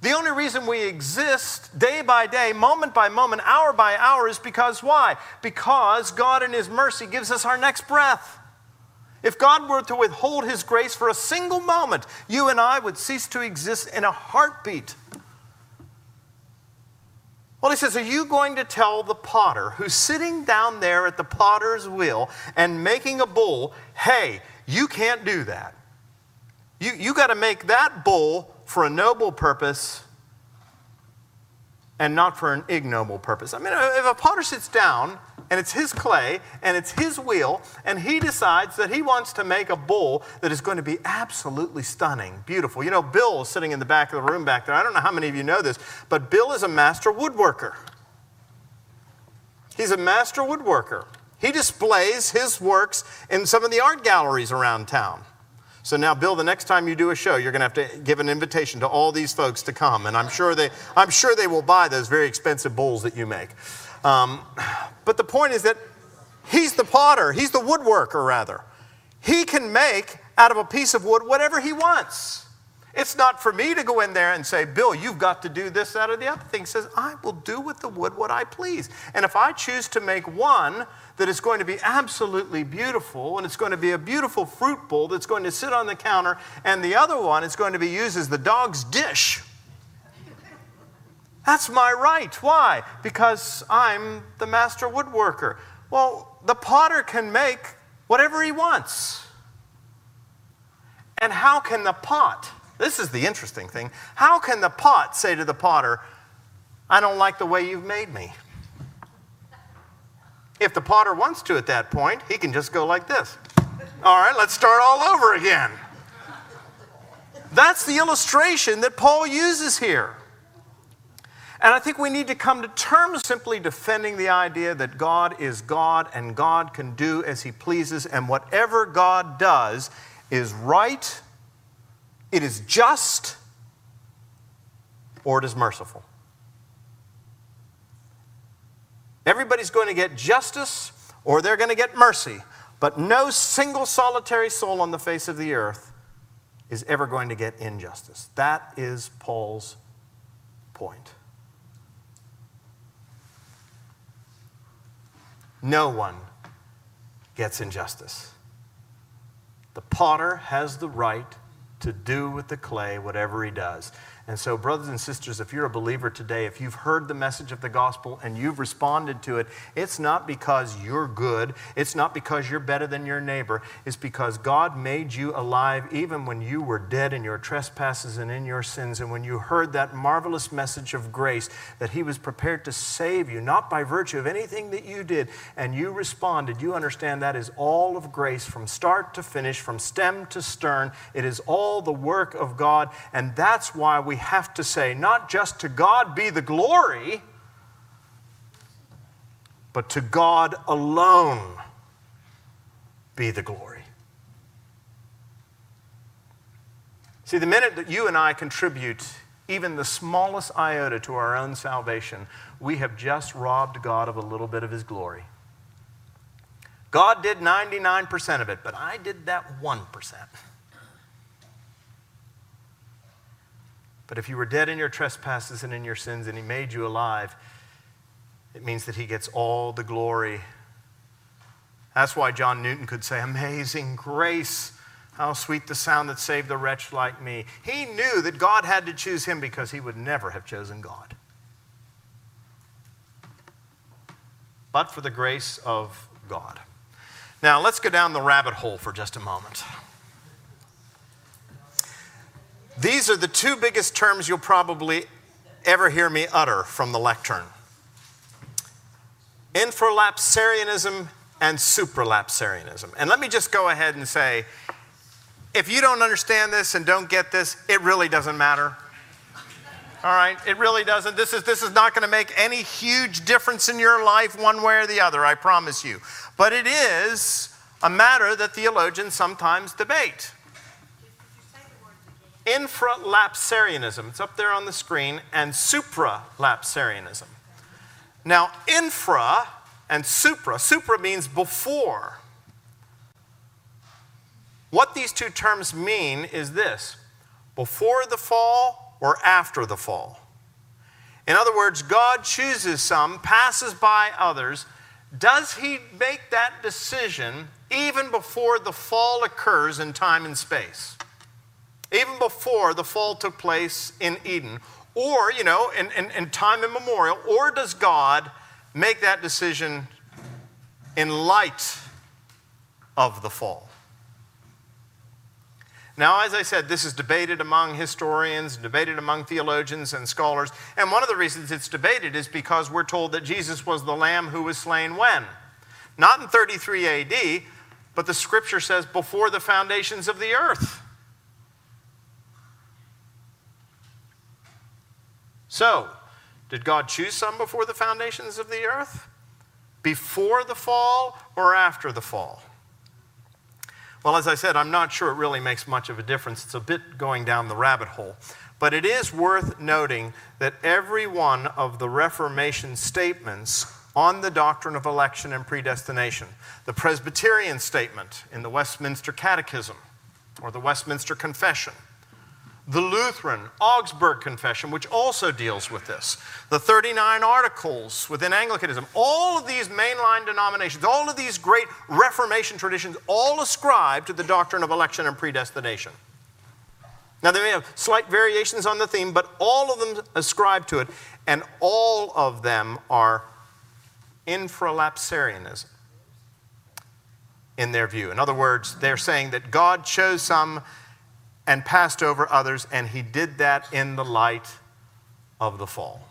The only reason we exist day by day, moment by moment, hour by hour is because why? Because God in His mercy gives us our next breath. If God were to withhold His grace for a single moment, you and I would cease to exist in a heartbeat. Well, he says, Are you going to tell the potter who's sitting down there at the potter's wheel and making a bull, hey, you can't do that? You, you got to make that bull for a noble purpose and not for an ignoble purpose. I mean, if a potter sits down and it's his clay and it's his wheel, and he decides that he wants to make a bowl that is going to be absolutely stunning, beautiful. You know, Bill is sitting in the back of the room back there. I don't know how many of you know this, but Bill is a master woodworker. He's a master woodworker. He displays his works in some of the art galleries around town. So now, Bill, the next time you do a show, you're going to have to give an invitation to all these folks to come, and I'm sure they, I'm sure they will buy those very expensive bowls that you make. Um, but the point is that He's the potter, he's the woodworker, rather. He can make out of a piece of wood whatever he wants. It's not for me to go in there and say, Bill, you've got to do this, that, or the other thing. He says, I will do with the wood what I please. And if I choose to make one that is going to be absolutely beautiful and it's going to be a beautiful fruit bowl that's going to sit on the counter, and the other one is going to be used as the dog's dish, that's my right. Why? Because I'm the master woodworker. Well, the potter can make whatever he wants. And how can the pot, this is the interesting thing, how can the pot say to the potter, I don't like the way you've made me? If the potter wants to at that point, he can just go like this. All right, let's start all over again. That's the illustration that Paul uses here. And I think we need to come to terms simply defending the idea that God is God and God can do as he pleases, and whatever God does is right, it is just, or it is merciful. Everybody's going to get justice or they're going to get mercy, but no single solitary soul on the face of the earth is ever going to get injustice. That is Paul's point. No one gets injustice. The potter has the right to do with the clay whatever he does. And so, brothers and sisters, if you're a believer today, if you've heard the message of the gospel and you've responded to it, it's not because you're good. It's not because you're better than your neighbor. It's because God made you alive even when you were dead in your trespasses and in your sins. And when you heard that marvelous message of grace that He was prepared to save you, not by virtue of anything that you did, and you responded, you understand that is all of grace from start to finish, from stem to stern. It is all the work of God. And that's why we have to say, not just to God be the glory, but to God alone be the glory. See, the minute that you and I contribute even the smallest iota to our own salvation, we have just robbed God of a little bit of his glory. God did 99% of it, but I did that 1%. [laughs] But if you were dead in your trespasses and in your sins and he made you alive, it means that he gets all the glory. That's why John Newton could say, Amazing grace. How sweet the sound that saved a wretch like me. He knew that God had to choose him because he would never have chosen God. But for the grace of God. Now, let's go down the rabbit hole for just a moment. These are the two biggest terms you'll probably ever hear me utter from the lectern infralapsarianism and supralapsarianism. And let me just go ahead and say if you don't understand this and don't get this, it really doesn't matter. All right, it really doesn't. This is, this is not going to make any huge difference in your life one way or the other, I promise you. But it is a matter that theologians sometimes debate infralapsarianism. It's up there on the screen, and supralapsarianism. Now, infra and supra, supra means before. What these two terms mean is this before the fall or after the fall. In other words, God chooses some, passes by others. Does he make that decision even before the fall occurs in time and space? Even before the fall took place in Eden, or, you know, in, in, in, time immemorial, or does God make that decision in light of the fall? Now, as I said, this is debated among historians, debated among theologians and scholars. And one of the reasons it's debated is because we're told that Jesus was the lamb who was slain when? Not in 33 AD, but the scripture says before the foundations of the earth. So, did God choose some before the foundations of the earth? Before the fall or after the fall? Well, as I said, I'm not sure it really makes much of a difference. It's a bit going down the rabbit hole. But it is worth noting that every one of the Reformation statements on the doctrine of election and predestination. The Presbyterian statement in the Westminster Catechism or the Westminster Confession. The Lutheran Augsburg Confession, which also deals with this. The 39 articles within Anglicanism. All of these mainline denominations, all of these great Reformation traditions, all ascribe to the doctrine of election and predestination. Now, they may have slight variations on the theme, but all of them ascribe to it, and all of them are infralapsarianism in their view. In other words, they're saying that God chose some and passed over others, and he did that in the light of the fall.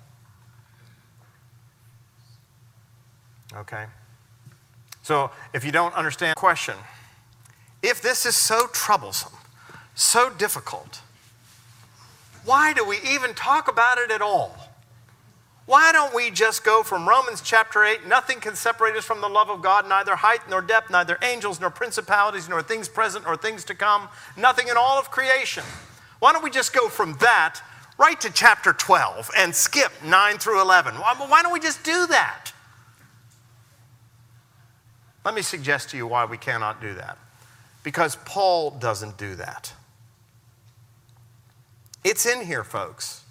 Okay? So, if you don't understand the question, if this is so troublesome, so difficult, why do we even talk about it at all? Why don't we just go from Romans chapter 8? Nothing can separate us from the love of God, neither height nor depth, neither angels nor principalities, nor things present nor things to come, nothing in all of creation. Why don't we just go from that right to chapter 12 and skip 9 through 11? Why don't we just do that? Let me suggest to you why we cannot do that. Because Paul doesn't do that. It's in here, folks.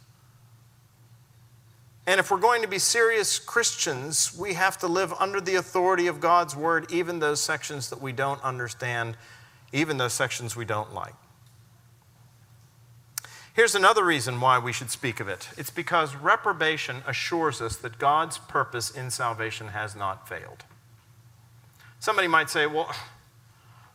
And if we're going to be serious Christians, we have to live under the authority of God's word, even those sections that we don't understand, even those sections we don't like. Here's another reason why we should speak of it it's because reprobation assures us that God's purpose in salvation has not failed. Somebody might say, well,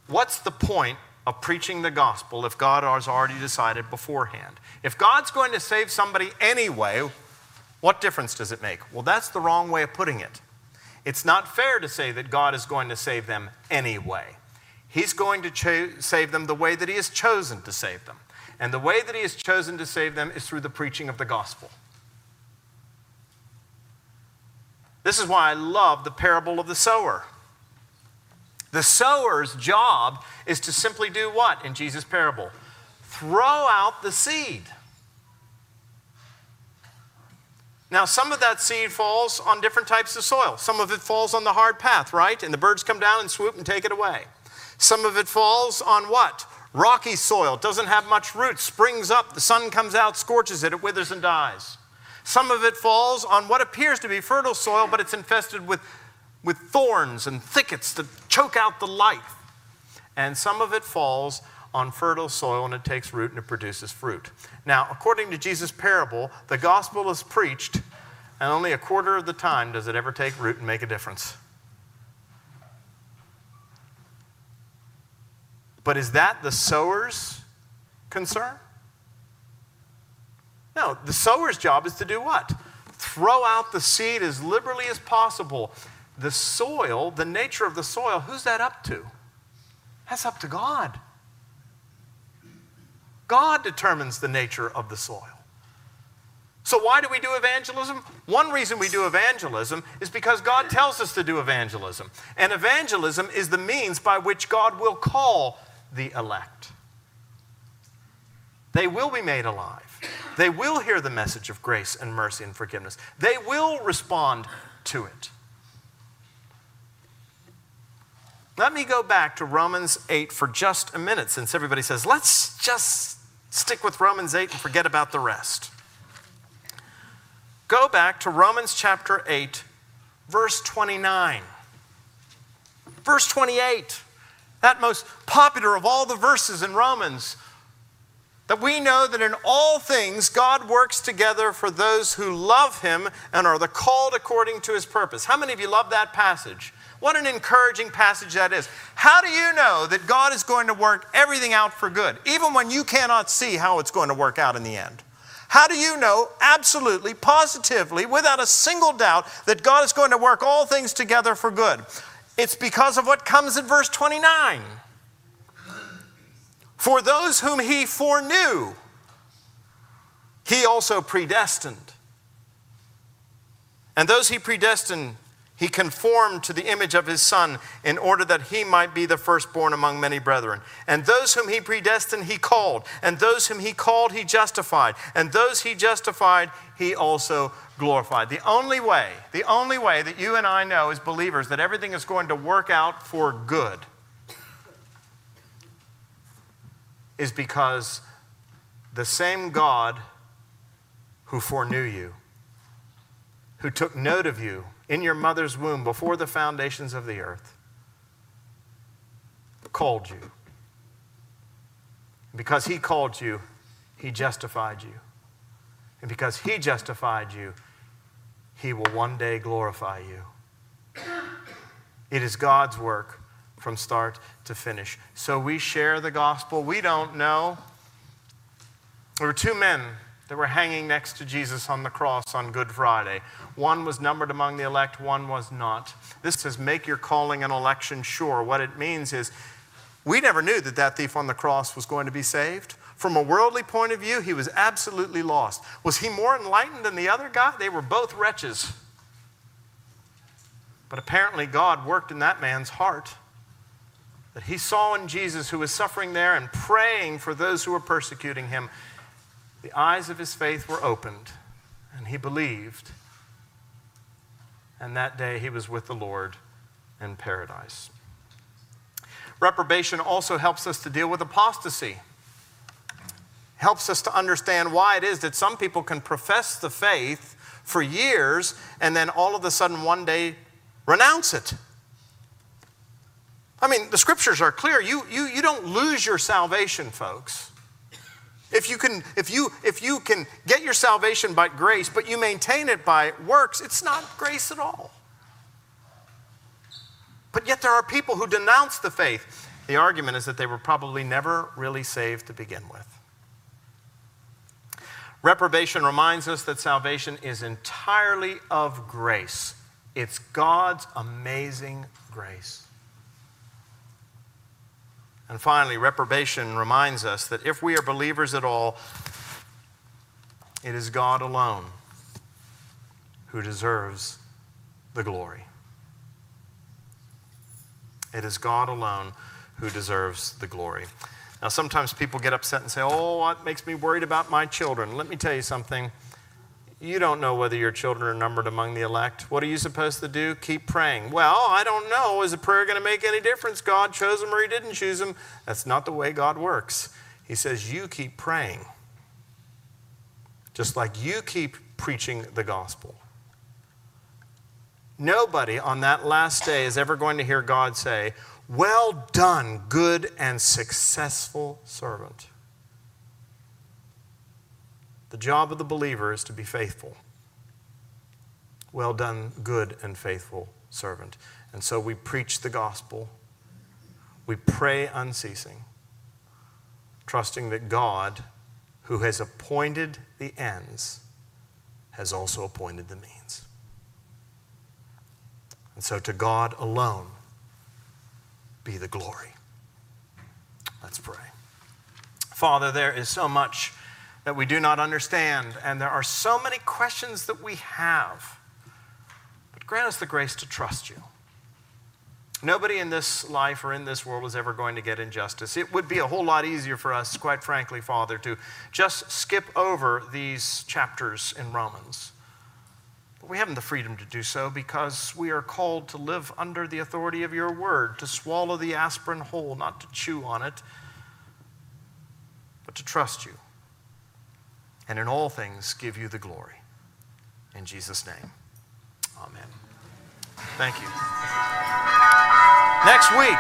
what's the point of preaching the gospel if God has already decided beforehand? If God's going to save somebody anyway, what difference does it make? Well, that's the wrong way of putting it. It's not fair to say that God is going to save them anyway. He's going to cho- save them the way that He has chosen to save them. And the way that He has chosen to save them is through the preaching of the gospel. This is why I love the parable of the sower. The sower's job is to simply do what in Jesus' parable? Throw out the seed. Now, some of that seed falls on different types of soil. Some of it falls on the hard path, right? And the birds come down and swoop and take it away. Some of it falls on what? Rocky soil. Doesn't have much root, springs up, the sun comes out, scorches it, it withers and dies. Some of it falls on what appears to be fertile soil, but it's infested with, with thorns and thickets that choke out the life. And some of it falls on fertile soil and it takes root and it produces fruit. Now, according to Jesus' parable, the gospel is preached, and only a quarter of the time does it ever take root and make a difference. But is that the sower's concern? No, the sower's job is to do what? Throw out the seed as liberally as possible. The soil, the nature of the soil, who's that up to? That's up to God. God determines the nature of the soil. So, why do we do evangelism? One reason we do evangelism is because God tells us to do evangelism. And evangelism is the means by which God will call the elect. They will be made alive. They will hear the message of grace and mercy and forgiveness. They will respond to it. Let me go back to Romans 8 for just a minute since everybody says, let's just Stick with Romans 8 and forget about the rest. Go back to Romans chapter 8, verse 29. Verse 28, that most popular of all the verses in Romans, that we know that in all things God works together for those who love him and are the called according to his purpose. How many of you love that passage? What an encouraging passage that is. How do you know that God is going to work everything out for good, even when you cannot see how it's going to work out in the end? How do you know absolutely, positively, without a single doubt, that God is going to work all things together for good? It's because of what comes in verse 29. For those whom he foreknew, he also predestined. And those he predestined, he conformed to the image of his Son in order that he might be the firstborn among many brethren. And those whom he predestined, he called. And those whom he called, he justified. And those he justified, he also glorified. The only way, the only way that you and I know as believers that everything is going to work out for good is because the same God who foreknew you, who took note of you, in your mother's womb before the foundations of the earth called you. Because he called you, he justified you. And because he justified you, he will one day glorify you. It is God's work from start to finish. So we share the gospel. We don't know. There were two men that were hanging next to Jesus on the cross on Good Friday. One was numbered among the elect, one was not. This says, make your calling and election sure. What it means is, we never knew that that thief on the cross was going to be saved. From a worldly point of view, he was absolutely lost. Was he more enlightened than the other guy? They were both wretches. But apparently, God worked in that man's heart that he saw in Jesus, who was suffering there and praying for those who were persecuting him the eyes of his faith were opened, and he believed. And that day he was with the Lord in paradise. Reprobation also helps us to deal with apostasy. Helps us to understand why it is that some people can profess the faith for years and then all of a sudden one day renounce it. I mean, the scriptures are clear. You, you, you don't lose your salvation, folks. If you can, if you, if you can get your salvation by grace, but you maintain it by works, it's not grace at all. But yet there are people who denounce the faith. The argument is that they were probably never really saved to begin with. Reprobation reminds us that salvation is entirely of grace. It's God's amazing grace. And finally, reprobation reminds us that if we are believers at all, it is God alone who deserves the glory. It is God alone who deserves the glory. Now, sometimes people get upset and say, Oh, what makes me worried about my children? Let me tell you something. You don't know whether your children are numbered among the elect. What are you supposed to do? Keep praying. Well, I don't know. Is a prayer going to make any difference? God chose them or He didn't choose them? That's not the way God works. He says, You keep praying. Just like you keep preaching the gospel. Nobody on that last day is ever going to hear God say, Well done, good and successful servant. The job of the believer is to be faithful. Well done, good and faithful servant. And so we preach the gospel. We pray unceasing, trusting that God, who has appointed the ends, has also appointed the means. And so to God alone be the glory. Let's pray. Father, there is so much that we do not understand, and there are so many questions that we have. But grant us the grace to trust you. Nobody in this life or in this world is ever going to get injustice. It would be a whole lot easier for us, quite frankly, Father, to just skip over these chapters in Romans. But we haven't the freedom to do so because we are called to live under the authority of your word, to swallow the aspirin whole, not to chew on it, but to trust you and in all things give you the glory. In Jesus' name, amen. Thank you. Next week,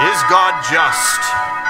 is God just?